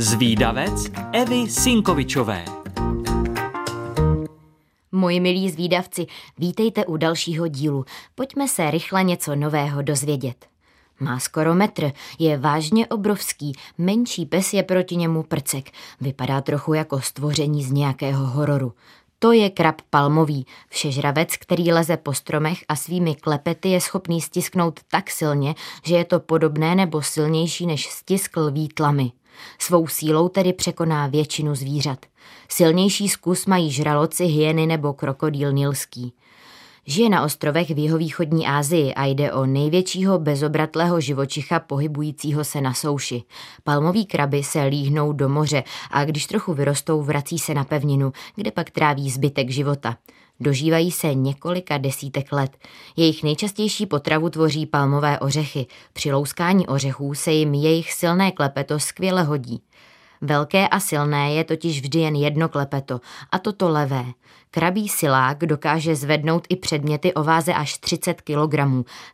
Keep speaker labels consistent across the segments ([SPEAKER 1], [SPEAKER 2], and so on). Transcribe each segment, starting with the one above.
[SPEAKER 1] Zvídavec Evy Sinkovičové
[SPEAKER 2] Moji milí zvídavci, vítejte u dalšího dílu. Pojďme se rychle něco nového dozvědět. Má skoro metr, je vážně obrovský, menší pes je proti němu prcek. Vypadá trochu jako stvoření z nějakého hororu. To je krab palmový, všežravec, který leze po stromech a svými klepety je schopný stisknout tak silně, že je to podobné nebo silnější než stisk lví tlamy. Svou sílou tedy překoná většinu zvířat. Silnější zkus mají žraloci, hyeny nebo krokodýl nilský. Žije na ostrovech v jihovýchodní Asii a jde o největšího bezobratlého živočicha pohybujícího se na souši. Palmoví kraby se líhnou do moře a když trochu vyrostou, vrací se na pevninu, kde pak tráví zbytek života. Dožívají se několika desítek let. Jejich nejčastější potravu tvoří palmové ořechy. Při louskání ořechů se jim jejich silné klepeto skvěle hodí. Velké a silné je totiž vždy jen jedno klepeto, a toto levé. Krabí silák dokáže zvednout i předměty o váze až 30 kg.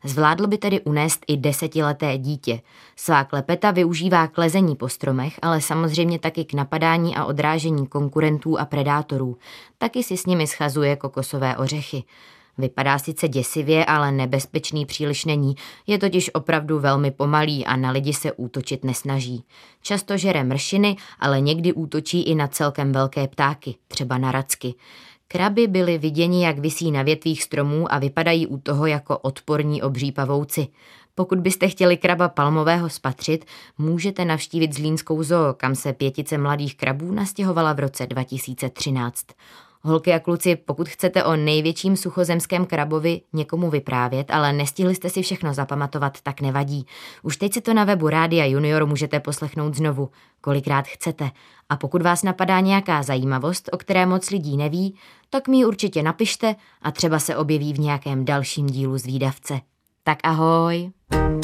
[SPEAKER 2] Zvládl by tedy unést i desetileté dítě. Svá klepeta využívá k lezení po stromech, ale samozřejmě taky k napadání a odrážení konkurentů a predátorů. Taky si s nimi schazuje kokosové ořechy. Vypadá sice děsivě, ale nebezpečný příliš není, je totiž opravdu velmi pomalý a na lidi se útočit nesnaží. Často žere mršiny, ale někdy útočí i na celkem velké ptáky, třeba na racky. Kraby byly viděni, jak visí na větvích stromů a vypadají u toho jako odporní obří pavouci. Pokud byste chtěli kraba palmového spatřit, můžete navštívit Zlínskou zoo, kam se pětice mladých krabů nastěhovala v roce 2013. Holky a kluci, pokud chcete o největším suchozemském krabovi někomu vyprávět, ale nestihli jste si všechno zapamatovat, tak nevadí. Už teď si to na webu Rádia Junior můžete poslechnout znovu, kolikrát chcete. A pokud vás napadá nějaká zajímavost, o které moc lidí neví, tak mi ji určitě napište a třeba se objeví v nějakém dalším dílu z. Tak ahoj! thank